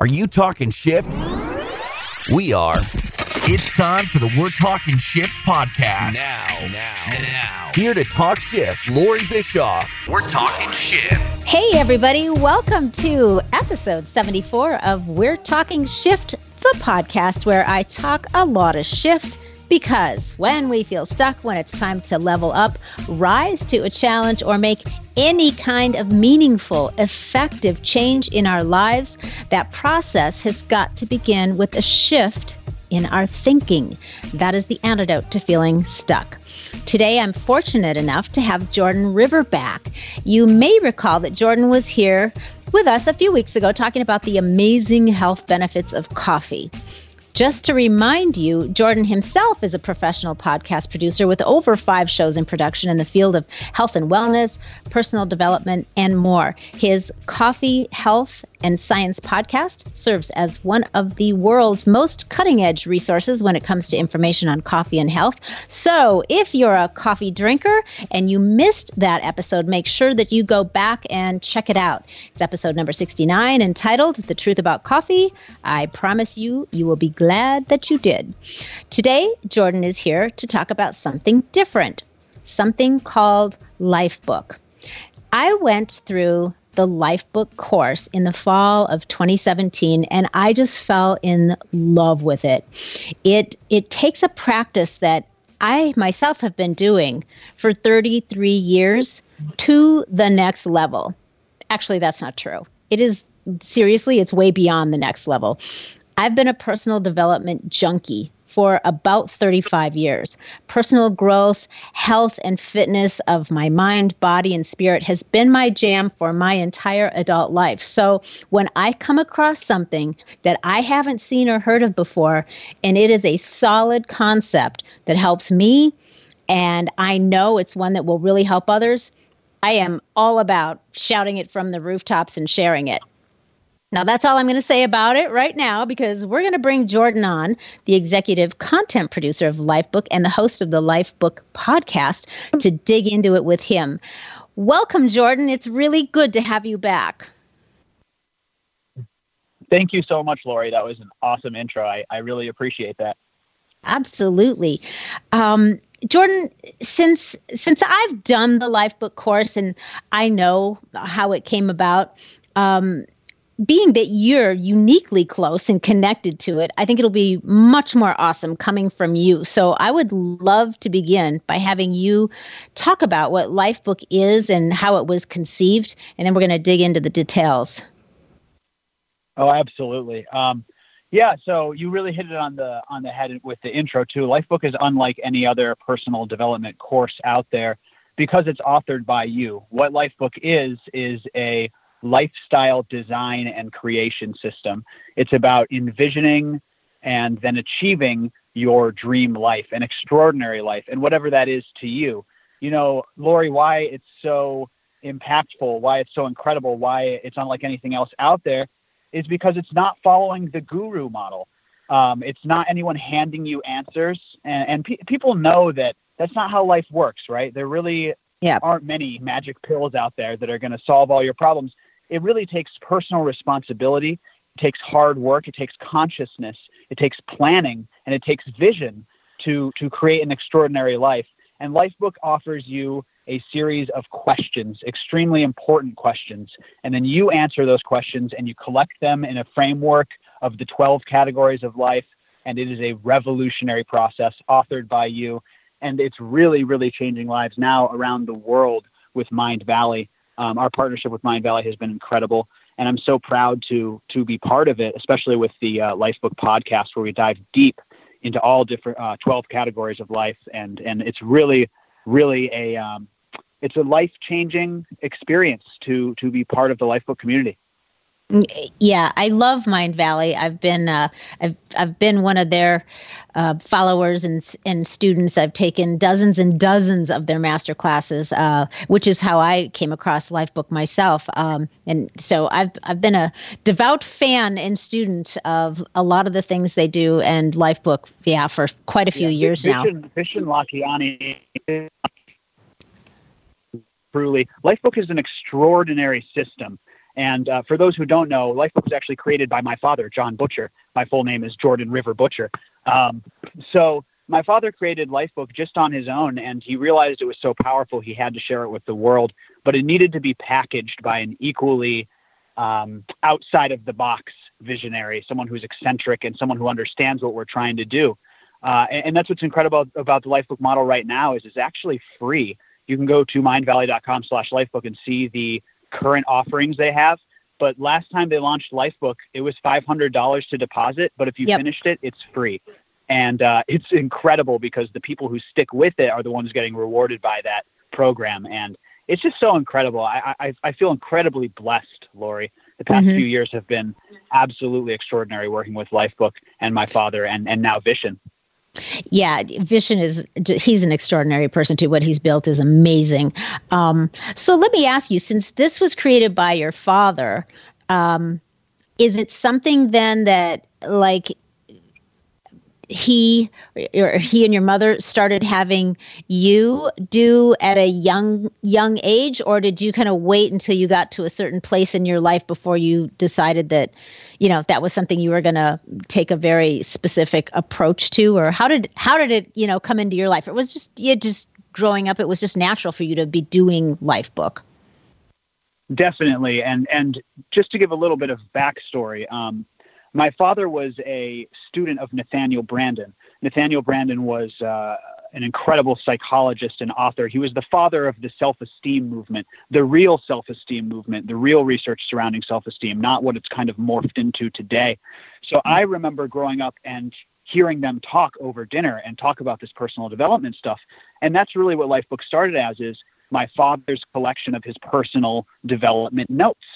Are you talking shift? We are. It's time for the We're Talking Shift podcast. Now, now, now. Here to talk shift, Lori Bischoff. We're talking shift. Hey, everybody. Welcome to episode 74 of We're Talking Shift, the podcast where I talk a lot of shift because when we feel stuck, when it's time to level up, rise to a challenge, or make any kind of meaningful, effective change in our lives, that process has got to begin with a shift in our thinking. That is the antidote to feeling stuck. Today, I'm fortunate enough to have Jordan River back. You may recall that Jordan was here with us a few weeks ago talking about the amazing health benefits of coffee. Just to remind you, Jordan himself is a professional podcast producer with over five shows in production in the field of health and wellness, personal development, and more. His Coffee, Health, and Science podcast serves as one of the world's most cutting edge resources when it comes to information on coffee and health. So, if you're a coffee drinker and you missed that episode, make sure that you go back and check it out. It's episode number 69 entitled The Truth About Coffee. I promise you, you will be glad that you did. Today, Jordan is here to talk about something different, something called Lifebook. I went through the Lifebook course in the fall of 2017 and I just fell in love with it. It it takes a practice that I myself have been doing for 33 years to the next level. Actually, that's not true. It is seriously, it's way beyond the next level. I've been a personal development junkie for about 35 years. Personal growth, health, and fitness of my mind, body, and spirit has been my jam for my entire adult life. So when I come across something that I haven't seen or heard of before, and it is a solid concept that helps me, and I know it's one that will really help others, I am all about shouting it from the rooftops and sharing it. Now, that's all I'm going to say about it right now because we're going to bring Jordan on, the executive content producer of Lifebook and the host of the Lifebook podcast, to dig into it with him. Welcome, Jordan. It's really good to have you back. Thank you so much, Lori. That was an awesome intro. I, I really appreciate that. Absolutely. Um, Jordan, since since I've done the Lifebook course and I know how it came about, um, being that you're uniquely close and connected to it, I think it'll be much more awesome coming from you. So I would love to begin by having you talk about what Lifebook is and how it was conceived, and then we're going to dig into the details. Oh, absolutely. Um, yeah, so you really hit it on the on the head with the intro too. Lifebook is unlike any other personal development course out there because it's authored by you. What Lifebook is is a lifestyle design and creation system. It's about envisioning and then achieving your dream life, an extraordinary life, and whatever that is to you. You know, Lori, why it's so impactful, why it's so incredible, why it's unlike anything else out there is because it's not following the guru model. Um, it's not anyone handing you answers. And, and pe- people know that that's not how life works, right? There really yeah. aren't many magic pills out there that are going to solve all your problems it really takes personal responsibility. It takes hard work. It takes consciousness. It takes planning, and it takes vision to to create an extraordinary life. And Lifebook offers you a series of questions, extremely important questions, and then you answer those questions and you collect them in a framework of the 12 categories of life. And it is a revolutionary process authored by you. And it's really, really changing lives now around the world with Mindvalley. Um, our partnership with Mindvalley has been incredible, and I'm so proud to to be part of it, especially with the uh, Lifebook podcast, where we dive deep into all different uh, 12 categories of life, and and it's really really a um, it's a life changing experience to to be part of the Lifebook community. Yeah, I love Mindvalley. I've been uh, I've I've been one of their uh, followers and and students. I've taken dozens and dozens of their master classes, uh, which is how I came across Lifebook myself. Um, and so I've I've been a devout fan and student of a lot of the things they do and Lifebook. Yeah, for quite a few yeah, years Vishen, now. Vishen Lakhiani truly, Lifebook is an extraordinary system And uh, for those who don't know, Lifebook was actually created by my father, Jon Butcher. My full name is Jordan River Butcher. Um, so my father created Lifebook just on his own, and he realized it was so powerful he had to share it with the world. But it needed to be packaged by an equally um, outside of the box visionary, someone who's eccentric and someone who understands what we're trying to do. Uh, and, and, that's what's incredible about the Lifebook model right now is it's actually free. You can go to mindvalley.com slash lifebook and see the current offerings they have. But last time they launched Lifebook, it was $500 to deposit. But if you yep. finished it, it's free. And uh, it's incredible because the people who stick with it are the ones getting rewarded by that program. And it's just so incredible. I, I, I feel incredibly blessed, Lori. The past mm-hmm. few years have been absolutely extraordinary working with Lifebook and my father and, and now Vishen. Yeah, Vishen is he's an extraordinary person too. What he's built is amazing. Um, so let me ask you, since this was created by your father, um, is it something then that like he or he and your mother started having you do at a young young age or did you kind of wait until you got to a certain place in your life before you decided that you know that was something you were going to take a very specific approach to? Or how did how did it you know come into your life? It was just you just growing up it was just natural for you to be doing life book. Definitely. And and just to give a little bit of backstory um, my father was a student of Nathaniel Branden. Nathaniel Branden was uh, an incredible psychologist and author. He was the father of the self esteem movement, the real self esteem movement, the real research surrounding self esteem, not what it's kind of morphed into today. So I remember growing up and hearing them talk over dinner and talk about this personal development stuff. And that's really what Lifebook started as is my father's collection of his personal development notes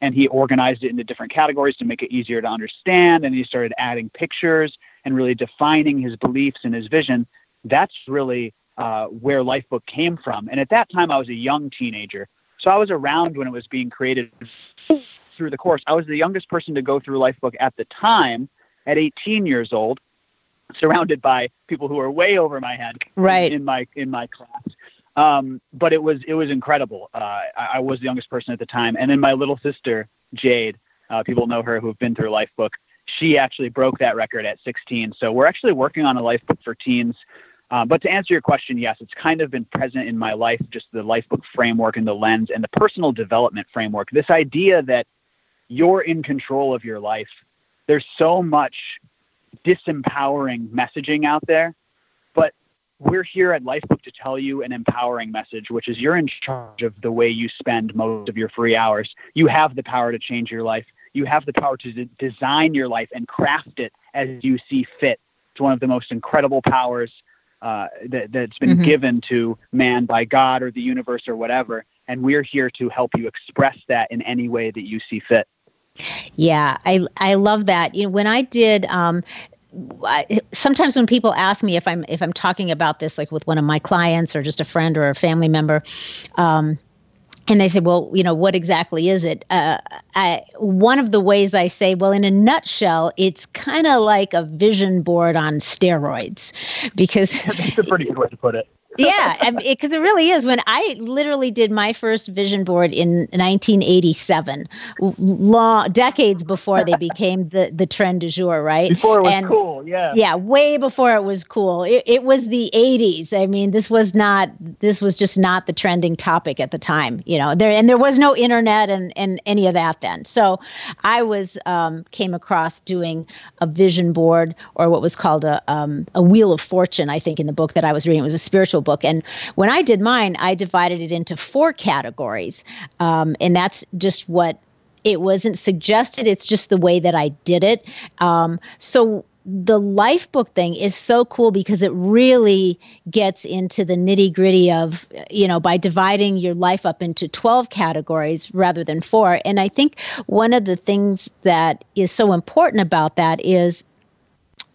and he organized it into different categories to make it easier to understand. And he started adding pictures and really defining his beliefs and his vision. That's really uh, where Lifebook came from. And at that time, I was a young teenager. So I was around when it was being created through the course. I was the youngest person to go through Lifebook at the time at 18 years old, surrounded by people who were way over my head right. in, in my in my class. Um, but it was it was incredible. Uh, I, I, was the youngest person at the time, and then my little sister Jade, uh, people know her who have been through Lifebook. She actually broke that record at 16. So we're actually working on a Lifebook for teens. Um, but to answer your question, yes, it's kind of been present in my life, just the Lifebook framework and the lens and the personal development framework. This idea that you're in control of your life. There's so much disempowering messaging out there we're here at Lifebook to tell you an empowering message, which is you're in charge of the way you spend most of your free hours. You have the power to change your life. You have the power to de- design your life and craft it as you see fit. It's one of the most incredible powers uh, that, has been mm-hmm. given to man by God or the universe or whatever. And we're here to help you express that in any way that you see fit. Yeah, I I love that. You know, when I did um, I, sometimes when people ask me if I'm if I'm talking about this like with one of my clients or just a friend or a family member, um, and they say, "Well, you know, what exactly is it?" Uh, I, one of the ways I say, "Well, in a nutshell, it's kind of like a vision board on steroids," because that's a pretty good way to put it yeah, because it, it, really is. When I literally did my first vision board in 1987, long decades before they became the the trend du jour, right? Before it was and, cool, yeah. Yeah, way before it was cool. It, it was the 80s. I mean, this was not. This was just not the trending topic at the time. You know, there and there was no internet and and any of that then. So, I was um, came across doing a vision board or what was called a um, a wheel of fortune. I think in the book that I was reading, it was a spiritual book. And when I did mine, I divided it into four categories. Um, and that's just what it wasn't suggested, it's just the way that I did it. Um, so the life book thing is so cool because it really gets into the nitty gritty of, you know, by dividing your life up into 12 categories rather than four. And I think one of the things that is so important about that is,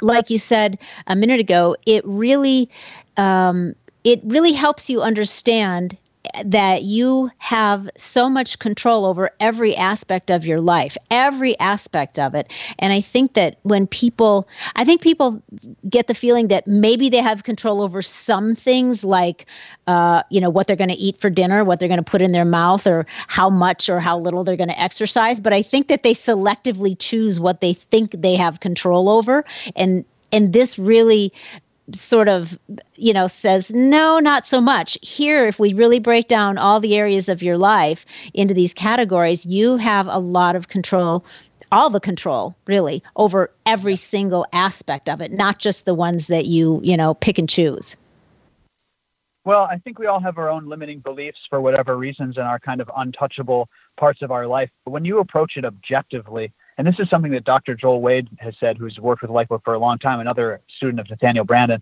like you said a minute ago, it really um, it really helps you understand that you have so much control over every aspect of your life, every aspect of it. And I think that when people, I think people get the feeling that maybe they have control over some things like, uh, you know, what they're going to eat for dinner, what they're going to put in their mouth, or how much or how little they're going to exercise. But I think that they selectively choose what they think they have control over. And and this really sort of you know says no not so much. Here if we really break down all the areas of your life into these categories you have a lot of control all the control really over every single aspect of it not just the ones that you you know pick and choose. Well i think we all have our own limiting beliefs for whatever reasons and our kind of untouchable parts of our life. But when you approach it objectively and this is something that Dr. Joel Wade has said, who's worked with Lifebook for a long time, another student of Nathaniel Branden.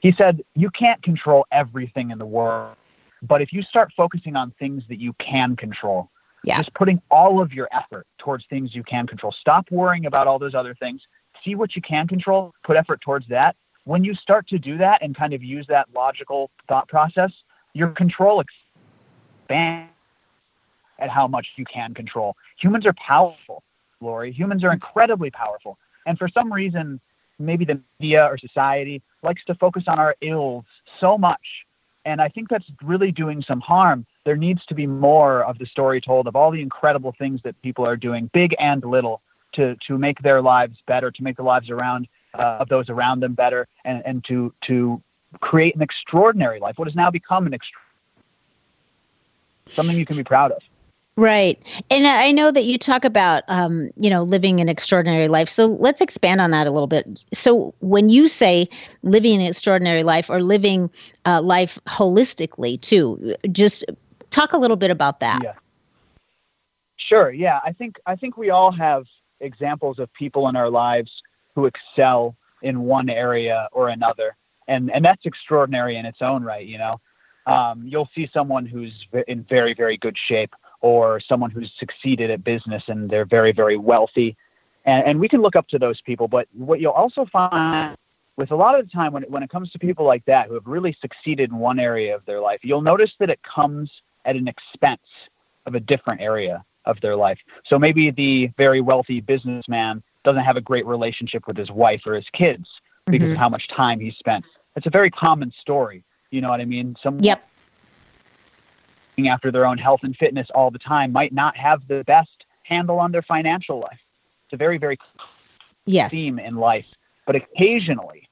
He said, You can't control everything in the world, but if you start focusing on things that you can control, yeah. just putting all of your effort towards things you can control, stop worrying about all those other things, see what you can control, put effort towards that. When you start to do that and kind of use that logical thought process, your control expands at how much you can control. Humans are powerful. Lori. Humans are incredibly powerful. And for some reason, maybe the media or society likes to focus on our ills so much. And I think that's really doing some harm. There needs to be more of the story told of all the incredible things that people are doing, big and little, to, to make their lives better, to make the lives around uh, of those around them better, and, and to, to create an extraordinary life, what has now become an extra- something you can be proud of. Right. And I know that you talk about, um, you know, living an extraordinary life. So let's expand on that a little bit. So when you say living an extraordinary life or living uh, life holistically too, just talk a little bit about that. Yeah. Sure. Yeah. I think, I think we all have examples of people in our lives who excel in one area or another. And, and that's extraordinary in its own right. You know, um, you'll see someone who's in very, very good shape or someone who's succeeded at business and they're very, very wealthy. And, and we can look up to those people. But what you'll also find with a lot of the time when it, when it comes to people like that who have really succeeded in one area of their life, you'll notice that it comes at an expense of a different area of their life. So maybe the very wealthy businessman doesn't have a great relationship with his wife or his kids because mm-hmm. of how much time he spent. It's a very common story. You know what I mean? Some yep after their own health and fitness all the time might not have the best handle on their financial life. It's a very, very yes. theme in life. But occasionally,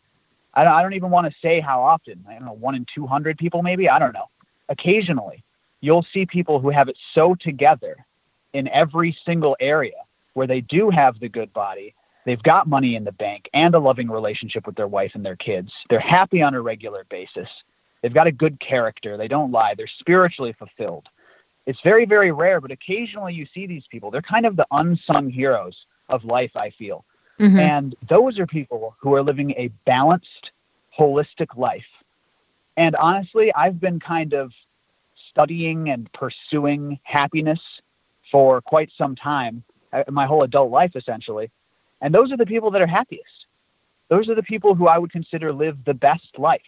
I don't, I don't even want to say how often, I don't know, one in 200 people maybe, I don't know. Occasionally, you'll see people who have it so together in every single area where they do have the good body, they've got money in the bank and a loving relationship with their wife and their kids. They're happy on a regular basis They've got a good character. They don't lie. They're spiritually fulfilled. It's very, very rare, but occasionally you see these people. They're kind of the unsung heroes of life, I feel. Mm-hmm. And those are people who are living a balanced, holistic life. And honestly, I've been kind of studying and pursuing happiness for quite some time, uh, my whole adult life essentially. And those are the people that are happiest. Those are the people who I would consider live the best life,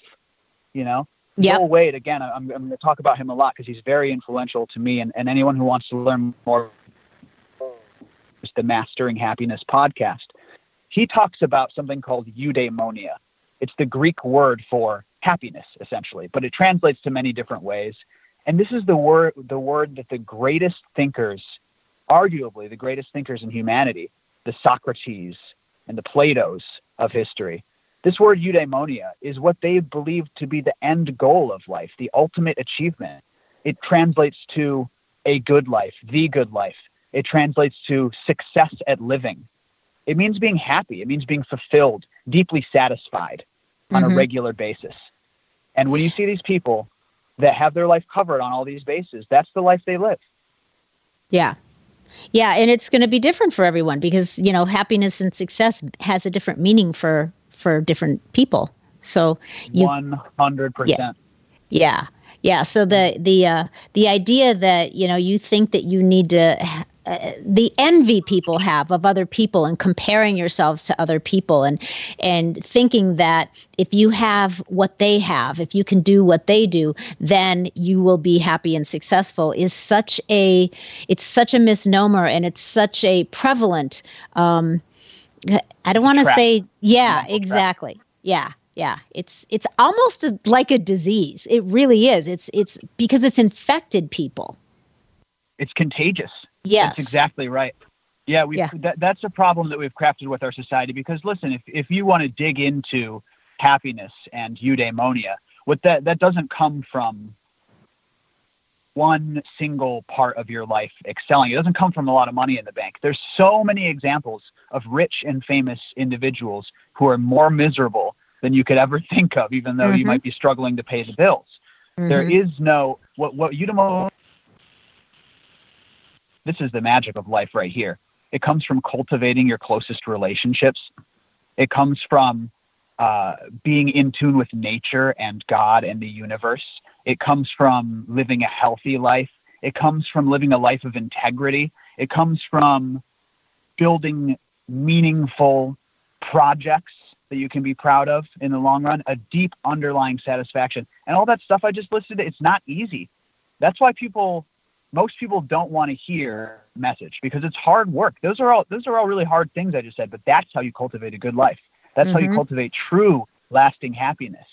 you know? Yep. Joel Wade, again, I'm, I'm going to talk about him a lot because he's very influential to me and, and anyone who wants to learn more the Mastering Happiness podcast. He talks about something called eudaimonia. It's the Greek word for happiness, essentially, but it translates to many different ways. And this is the word, the word that the greatest thinkers, arguably the greatest thinkers in humanity, the Socrates and the Platos of history, this word eudaimonia is what they believe to be the end goal of life, the ultimate achievement. It translates to a good life, the good life. It translates to success at living. It means being happy. It means being fulfilled, deeply satisfied on mm-hmm. a regular basis. And when you see these people that have their life covered on all these bases, that's the life they live. Yeah. Yeah, and it's going to be different for everyone because, you know, happiness and success has a different meaning for for different people. So you, 100%. Yeah. Yeah. Yeah. So the the uh, the idea that you know you think that you need to uh, the envy people have of other people and comparing yourselves to other people and and thinking that if you have what they have if you can do what they do then you will be happy and successful is such a it's such a misnomer and it's such a prevalent um, i don't want to say yeah exactly. Yeah yeah. It's it's almost a, like a disease. It really is. It's it's because it's infected people. It's contagious. Yes. that's exactly right. Yeah we Yeah. That, that's a problem that we've crafted with our society because listen if, if you want to dig into happiness and eudaimonia what that that doesn't come from one single part of your life excelling. It doesn't come from a lot of money in the bank. There's so many examples of rich and famous individuals who are more miserable than you could ever think of, even though you Mhm. might be struggling to pay the bills. There Mhm. is no what what eudaimonia. This is the magic of life right here. It comes from cultivating your closest relationships. It comes from uh, being in tune with nature and God and the universe. It comes from living a healthy life. It comes from living a life of integrity. It comes from building meaningful projects that you can be proud of in the long run, a deep underlying satisfaction. And all that stuff I just listed, it's not easy. That's why people most people don't want to hear message because it's hard work. Those are all those are all really hard things I just said, but that's how you cultivate a good life. That's how you Mhm. cultivate true lasting happiness.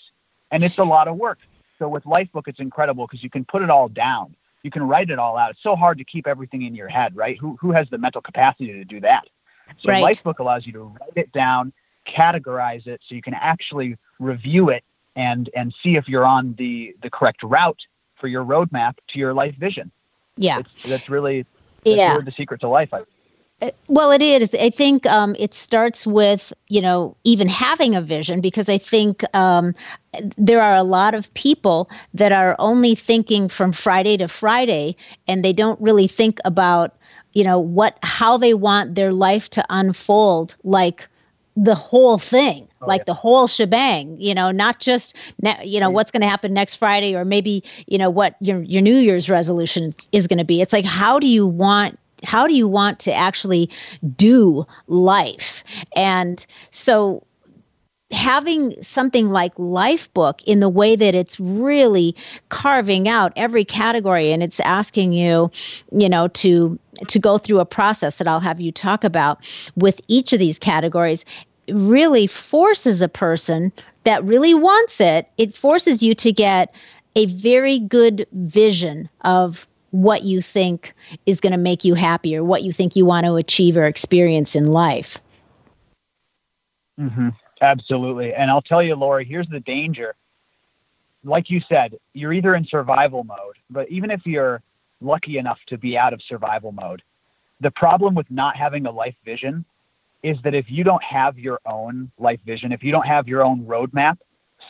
And it's a lot of work. So with Lifebook, it's incredible because you can put it all down. You can write it all out. It's so hard to keep everything in your head, right? Who, who has the mental capacity to do that? So Right. Lifebook allows you to write it down, categorize it, so you can actually review it and and see if you're on the the correct route for your roadmap to your life vision. yeah It's, that's really that's yeah really the secret to life. I, Well, it is. I think um, it starts with you know even having a vision because I think um, there are a lot of people that are only thinking from Friday to Friday, and they don't really think about you know what how they want their life to unfold like the whole thing Oh, like yeah. the whole shebang you know not just ne- you know Yeah. what's going to happen next friday or maybe you know what your your new year's resolution is going to be it's like how do you want how do you want to actually do life? And so having something like lifebook in the way that it's really carving out every category and it's asking you you know to to go through a process that I'll have you talk about with each of these categories really forces a person that really wants it. It forces you to get a very good vision of what you think is going to make you happy or what you think you want to achieve or experience in life hmm Absolutely. And I'll tell you, Lori, here's the danger. Like you said, you're either in survival mode, but even if you're lucky enough to be out of survival mode, the problem with not having a life vision is that if you don't have your own life vision, if you don't have your own roadmap,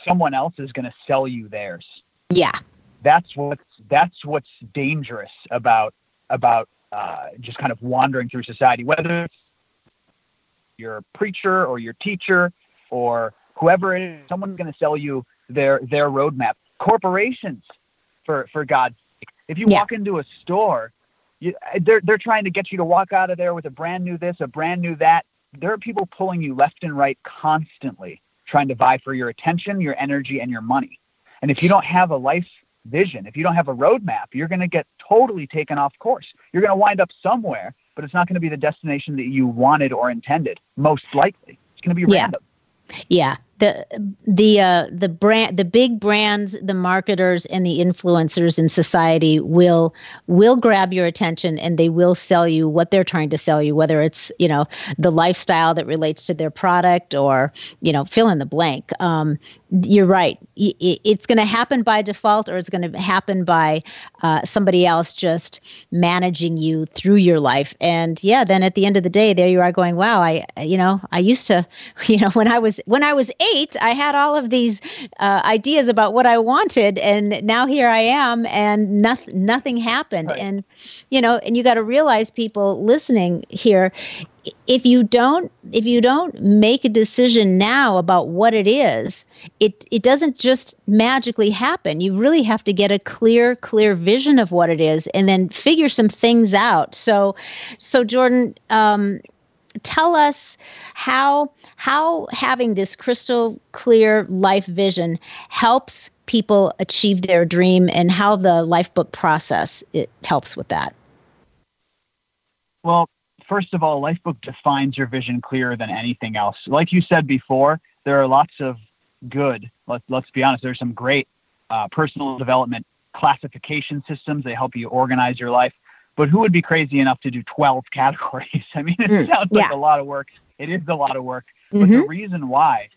someone else is going to sell you theirs. yeah That's what's that's what's dangerous about about uh, just kind of wandering through society, whether it's your preacher or your teacher or whoever it is, someone's going to sell you their their roadmap. Corporations, for for God's sake, if you Yeah. walk into a store, you, they're they're trying to get you to walk out of there with a brand new this, a brand new that. There are people pulling you left and right constantly, trying to vie for your attention, your energy, and your money. And if you don't have a life vision, if you don't have a roadmap, you're going to get totally taken off course. You're going to wind up somewhere, but it's not going to be the destination that you wanted or intended. Most likely, it's going to be Yeah. random. Yeah, the the uh, the brand, the big brands, the marketers, and the influencers in society will will grab your attention, and they will sell you what they're trying to sell you, whether it's you know the lifestyle that relates to their product or you know fill in the blank. Um, you're right. It's going to happen by default, or it's going to happen by uh, somebody else just managing you through your life. And yeah, then at the end of the day, there you are going, wow, I you know I used to, you know, when I was when I was I had all of these uh, ideas about what I wanted, and now here I am, and nothing nothing happened. Right. And you know, and you got to realize, people listening here, if you don't if you don't make a decision now about what it is it it doesn't just magically happen you really have to get a clear clear vision of what it is and then figure some things out so so jordan um, tell us how how having this crystal clear life vision helps people achieve their dream and how the life book process it helps with that well first of all, Lifebook defines your vision clearer than anything else. Like you said before, there are lots of good. Let's let's be honest. There's some great uh, personal development classification systems. They help you organize your life. But who would be crazy enough to do 12 categories? I mean, it mm, sounds like yeah. a lot of work. It is a lot of work. Mm-hmm. But the mm-hmm. reason why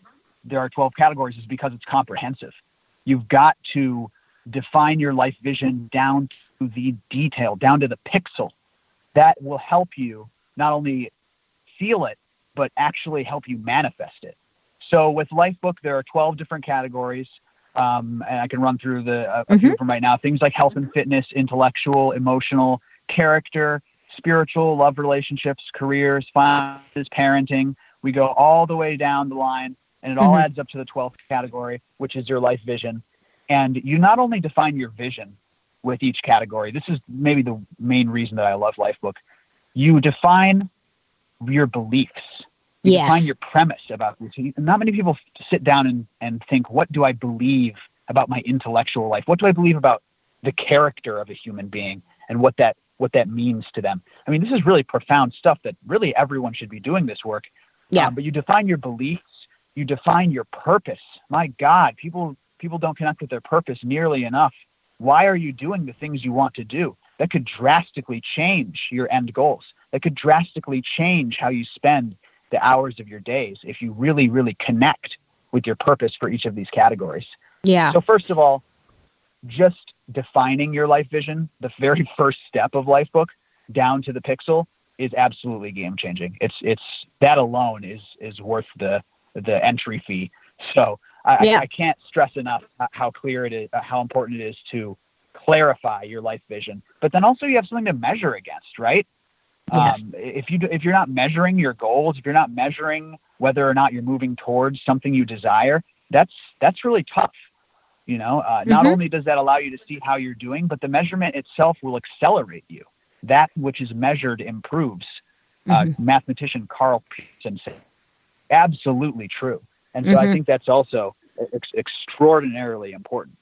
there are 12 categories is because it's comprehensive. You've got to define your life vision down to the detail, down to the pixel. That will help you not only feel it, but actually help you manifest it. So with Lifebook, there are 12 different categories. Um, and I can run through the a, mm-hmm. them right now. Things like health and fitness, intellectual, emotional, character, spiritual, love relationships, careers, finances, parenting. We go all the way down the line, and it all mm-hmm. adds up to the 12th category, which is your life vision. And you not only define your vision with each category. This is maybe the main reason that I love Lifebook you define your beliefs. You yes. define your premise about this. Not many people sit down and, and think, what do I believe about my intellectual life? What do I believe about the character of a human being and what that what that means to them? I mean, this is really profound stuff that really everyone should be doing this work. Yeah. Um, but you define your beliefs, you define your purpose. My God, people people don't connect with their purpose nearly enough. Why are you doing the things you want to do? that could drastically change your end goals. That could drastically change how you spend the hours of your days if you really, really connect with your purpose for each of these categories. Yeah. So, first of all, just defining your life vision, the very first step of Lifebook down to the pixel is absolutely game changing. It's it's that alone is is worth the the entry fee. So I, yeah. I, I can't stress enough how clear it is, how important it is to clarify your life vision, but then also you have something to measure against, right? Yes. Um, if you if you're not measuring your goals, if you're not measuring whether or not you're moving towards something you desire, that's that's really tough. You know, uh, mm-hmm. not only does that allow you to see how you're doing, but the measurement itself will accelerate you. That which is measured improves. Uh, mm-hmm. Uh, mathematician Karl Pearson said, absolutely true. And so mm-hmm. I think that's also ex- extraordinarily important.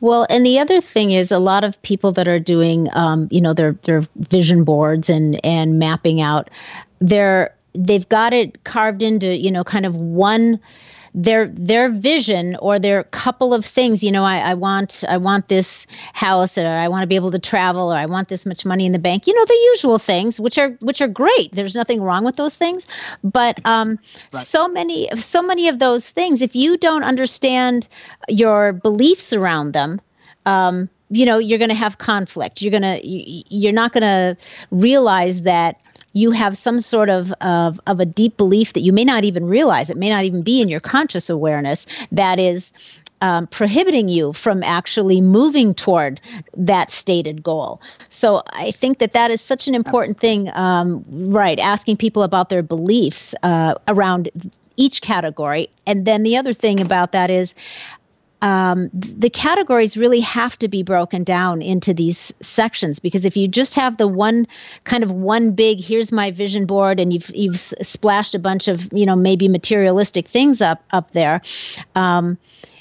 Well, and the other thing is a lot of people that are doing, um, you know, their their vision boards and and mapping out, they're they've got it carved into you know kind of one their their vision or their couple of things you know I, I want i want this house or i want to be able to travel or i want this much money in the bank you know the usual things which are which are great. There's nothing wrong with those things. But um right. so many so many of those things if you don't understand your beliefs around them um you know you're going to have conflict. You're going to you're not going to realize that you have some sort of, of of a deep belief that you may not even realize it may not even be in your conscious awareness that is um, prohibiting you from actually moving toward that stated goal. So I think that that is such an important thing, um, right? Asking people about their beliefs uh, around each category. And then the other thing about that is um, the categories really have to be broken down into these sections because if you just have the one kind of one big here's my vision board and you've you've splashed a bunch of you know maybe materialistic things up up there um,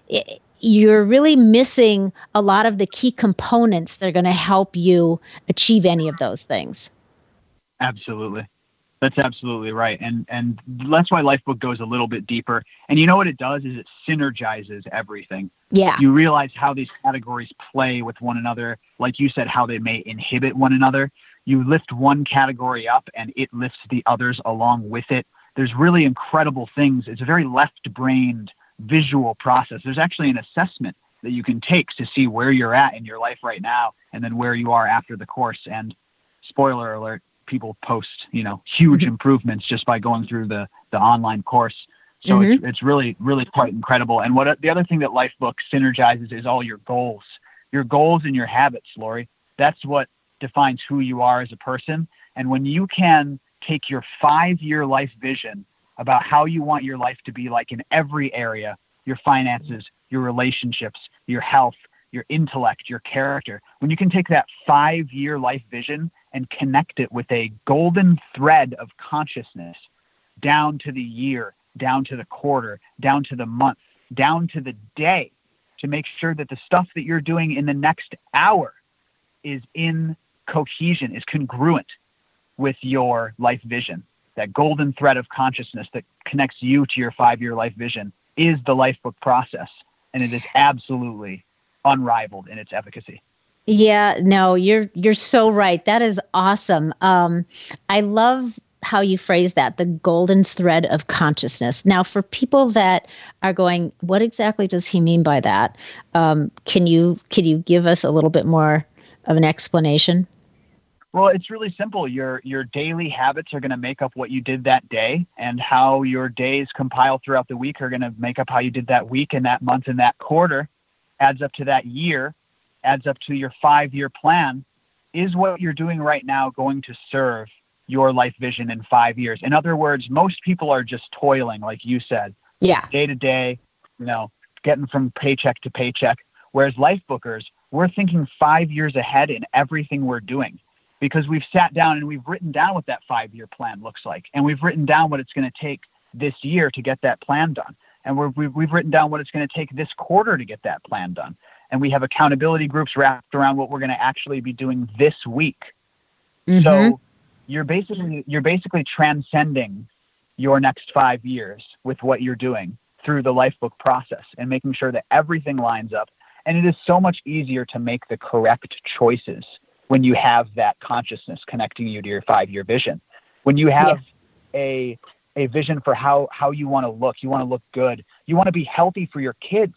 it, you're really missing a lot of the key components that are going to help you achieve any of those things. Absolutely that's absolutely right. And and that's why Lifebook goes a little bit deeper. And you know what it does is it synergizes everything. Yeah. You realize how these categories play with one another. Like you said, how they may inhibit one another. You lift one category up and it lifts the others along with it. There's really incredible things. It's a very left brained visual process. There's actually an assessment that you can take to see where you're at in your life right now and then where you are after the course. And spoiler alert, people post, you know, huge mm-hmm. improvements just by going through the the online course. So mm-hmm. it's it's really really quite incredible. And what the other thing that Lifebook synergizes is all your goals, your goals and your habits, Lori. That's what defines who you are as a person. And when you can take your five year life vision about how you want your life to be like in every area your finances, your relationships, your health, your intellect, your character. When you can take that five year life vision and connect it with a golden thread of consciousness down to the year, down to the quarter, down to the month, down to the day to make sure that the stuff that you're doing in the next hour is in cohesion, is congruent with your life vision. That golden thread of consciousness that connects you to your five year life vision is the lifebook process. And it is absolutely unrivaled in its efficacy. Yeah, no, you're you're so right. That is awesome. Um, I love how you phrase that the golden thread of consciousness. Now for people that are going what exactly does he mean by that? Um, can you can you give us a little bit more of an explanation? Well it's really simple. Your your daily habits are going to make up what you did that day and how your days compile throughout the week are going to make up how you did that week and that month and that quarter adds up to that year adds up to your five year plan is what you're doing right now going to serve your life vision in five years. In other words, most people are just toiling, like you said, yeah, day to day, you know, getting from paycheck to paycheck. Whereas life bookers, we're thinking five years ahead in everything we're doing because we've sat down and we've written down what that five year plan looks like. And we've written down what it's going to take this year to get that plan done. And we're, we've, we've written down what it's going to take this quarter to get that plan done. And we have accountability groups wrapped around what we're going to actually be doing this week. Mm-hmm. So you're basically you're basically transcending your next five years with what you're doing through the lifebook process and making sure that everything lines up. And it is so much easier to make the correct choices when you have that consciousness connecting you to your five year vision. When you have a a vision for how how you want to look, you want to look good, you want to be healthy for your kids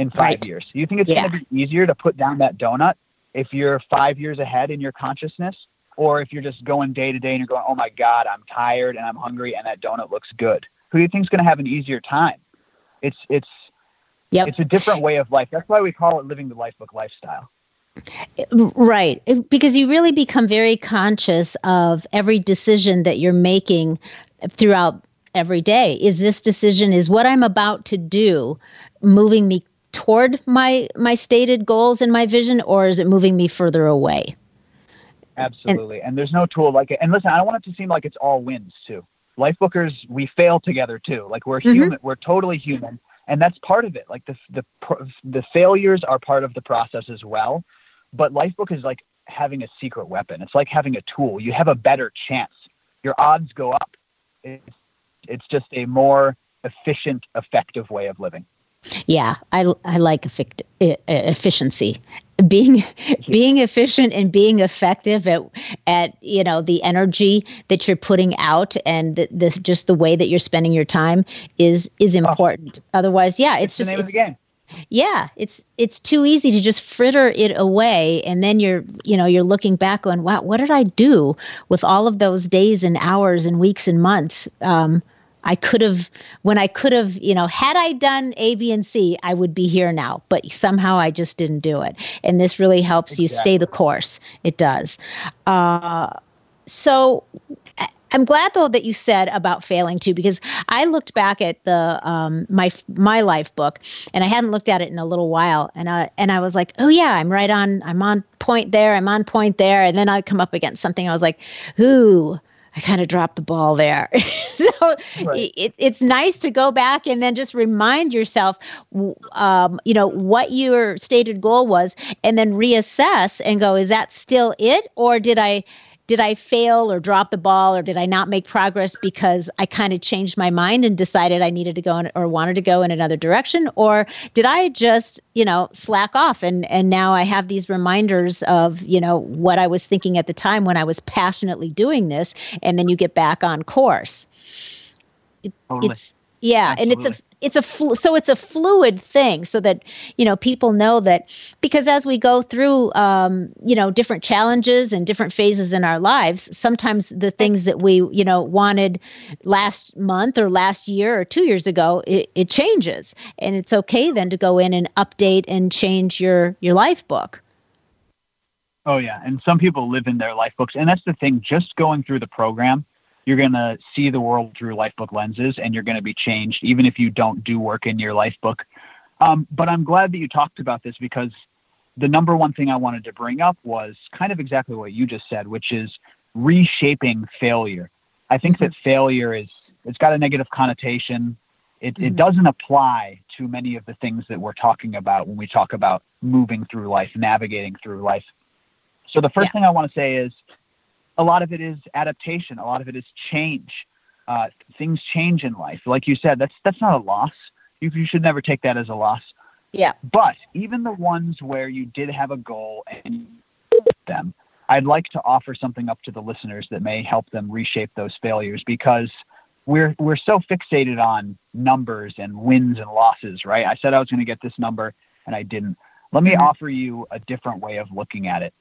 in five right. years. Do you think it's yeah. going to be easier to put down that donut if you're five years ahead in your consciousness or if you're just going day to day and you're going, oh my God, I'm tired and I'm hungry and that donut looks good. Who do you think is going to have an easier time? It's it's yep. it's a different way of life. That's why we call it living the lifebook lifestyle. Right. Because you really become very conscious of every decision that you're making throughout every day. Is this decision, is what I'm about to do moving me toward my my stated goals and my vision, or is it moving me further away? Absolutely. And, and, there's no tool like it. And listen, I don't want it to seem like it's all wins too. Life bookers, we fail together too. Like we're mm-hmm. human, we're totally human. And that's part of it. Like the, the, the failures are part of the process as well. But Lifebook is like having a secret weapon. It's like having a tool. You have a better chance. Your odds go up. It's, it's just a more efficient, effective way of living. Yeah, I, I like effic- efficiency. Being being efficient and being effective at at you know the energy that you're putting out and the, the just the way that you're spending your time is is oh. important. Oh, Otherwise, yeah, it's, it's just it's, game. Yeah, it's it's too easy to just fritter it away, and then you're you know you're looking back on wow, what did I do with all of those days and hours and weeks and months? Um, I could have, when I could have, you know, had I done A, B, and C, I would be here now. But somehow I just didn't do it. And this really helps exactly. you stay the course. It does. Uh, so I'm glad though that you said about failing too, because I looked back at the um, my my life book, and I hadn't looked at it in a little while, and I and I was like, oh yeah, I'm right on, I'm on point there, I'm on point there, and then I come up against something, I was like, ooh, I kind of dropped the ball there. so right. it, it's nice to go back and then just remind yourself, um, you know, what your stated goal was, and then reassess and go, is that still it, or did I did I fail or drop the ball or did I not make progress because I kind of changed my mind and decided I needed to go in, or wanted to go in another direction or did I just, you know, slack off and and now I have these reminders of, you know, what I was thinking at the time when I was passionately doing this and then you get back on course. It, totally. It's yeah, Absolutely. and it's a it's a flu- so it's a fluid thing so that you know people know that because as we go through um, you know different challenges and different phases in our lives sometimes the things that we you know wanted last month or last year or two years ago it, it changes. And it's okay then to go in and update and change your your life book. Oh yeah. And some people live in their life books. And that's the thing just going through the program you're going to see the world through lifebook lenses and you're going to be changed even if you don't do work in your lifebook. Um, but I'm glad that you talked about this because the number one thing I wanted to bring up was kind of exactly what you just said, which is reshaping failure. I think that failure is it's got a negative connotation. It, mm-hmm. it doesn't apply to many of the things that we're talking about when we talk about moving through life, navigating through life. So the first yeah. thing I want to say is a lot of it is adaptation. A lot of it is change. Uh, things change in life. Like you said, that's that's not a loss. You, you should never take that as a loss. Yeah. But even the ones where you did have a goal and you them, I'd like to offer something up to the listeners that may help them reshape those failures because we're we're so fixated on numbers and wins and losses, right? I said I was going to get this number and I didn't. Let me mm-hmm. offer you a different way of looking at it.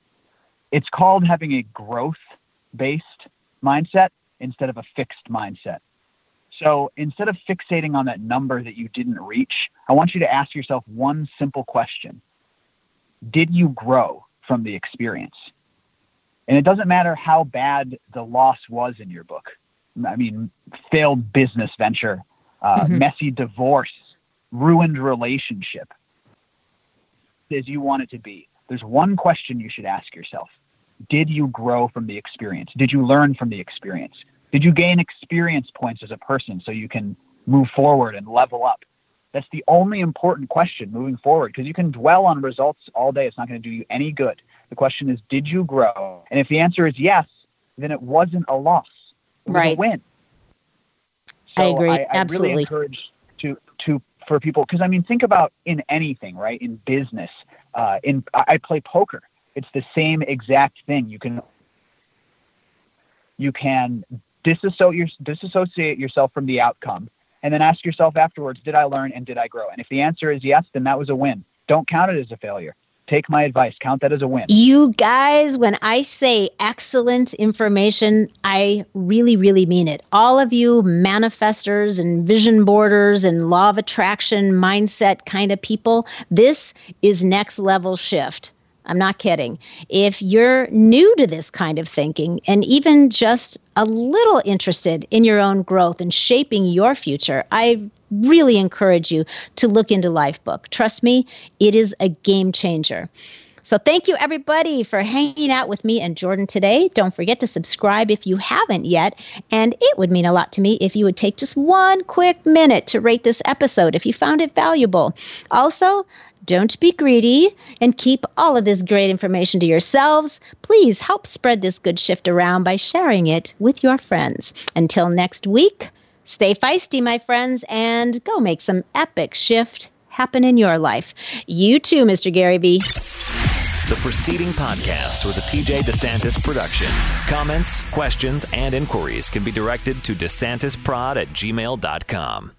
It's called having a growth based mindset instead of a fixed mindset. So instead of fixating on that number that you didn't reach, I want you to ask yourself one simple question Did you grow from the experience? And it doesn't matter how bad the loss was in your book. I mean, failed business venture, uh, mm-hmm. messy divorce, ruined relationship, as you want it to be. There's one question you should ask yourself Did you grow from the experience? Did you learn from the experience? Did you gain experience points as a person so you can move forward and level up? That's the only important question moving forward because you can dwell on results all day. It's not going to do you any good. The question is, did you grow? And if the answer is yes, then it wasn't a loss. It was right. a win. So I agree. I, I Absolutely. really encourage to to for people because I mean, think about in anything, right? In business, uh, in I play poker. It's the same exact thing. You can you can disassociate, disassociate yourself from the outcome and then ask yourself afterwards, did I learn and did I grow? And if the answer is yes, then that was a win. Don't count it as a failure. Take my advice. Count that as a win. You guys, when I say excellent information, I really, really mean it. All of you manifestors and vision boarders and law of attraction mindset kind of people, this is next level shift. I'm not kidding. If you're new to this kind of thinking and even just a little interested in your own growth and shaping your future, I really encourage you to look into Lifebook. Trust me, it is a game changer. So, thank you everybody for hanging out with me and Jordan today. Don't forget to subscribe if you haven't yet. And it would mean a lot to me if you would take just one quick minute to rate this episode if you found it valuable. Also, don't be greedy and keep all of this great information to yourselves. Please help spread this good shift around by sharing it with your friends. Until next week, stay feisty, my friends, and go make some epic shift happen in your life. You too, Mr. Gary Vee. The preceding podcast was a TJ DeSantis production. Comments, questions, and inquiries can be directed to DeSantisProd at gmail.com.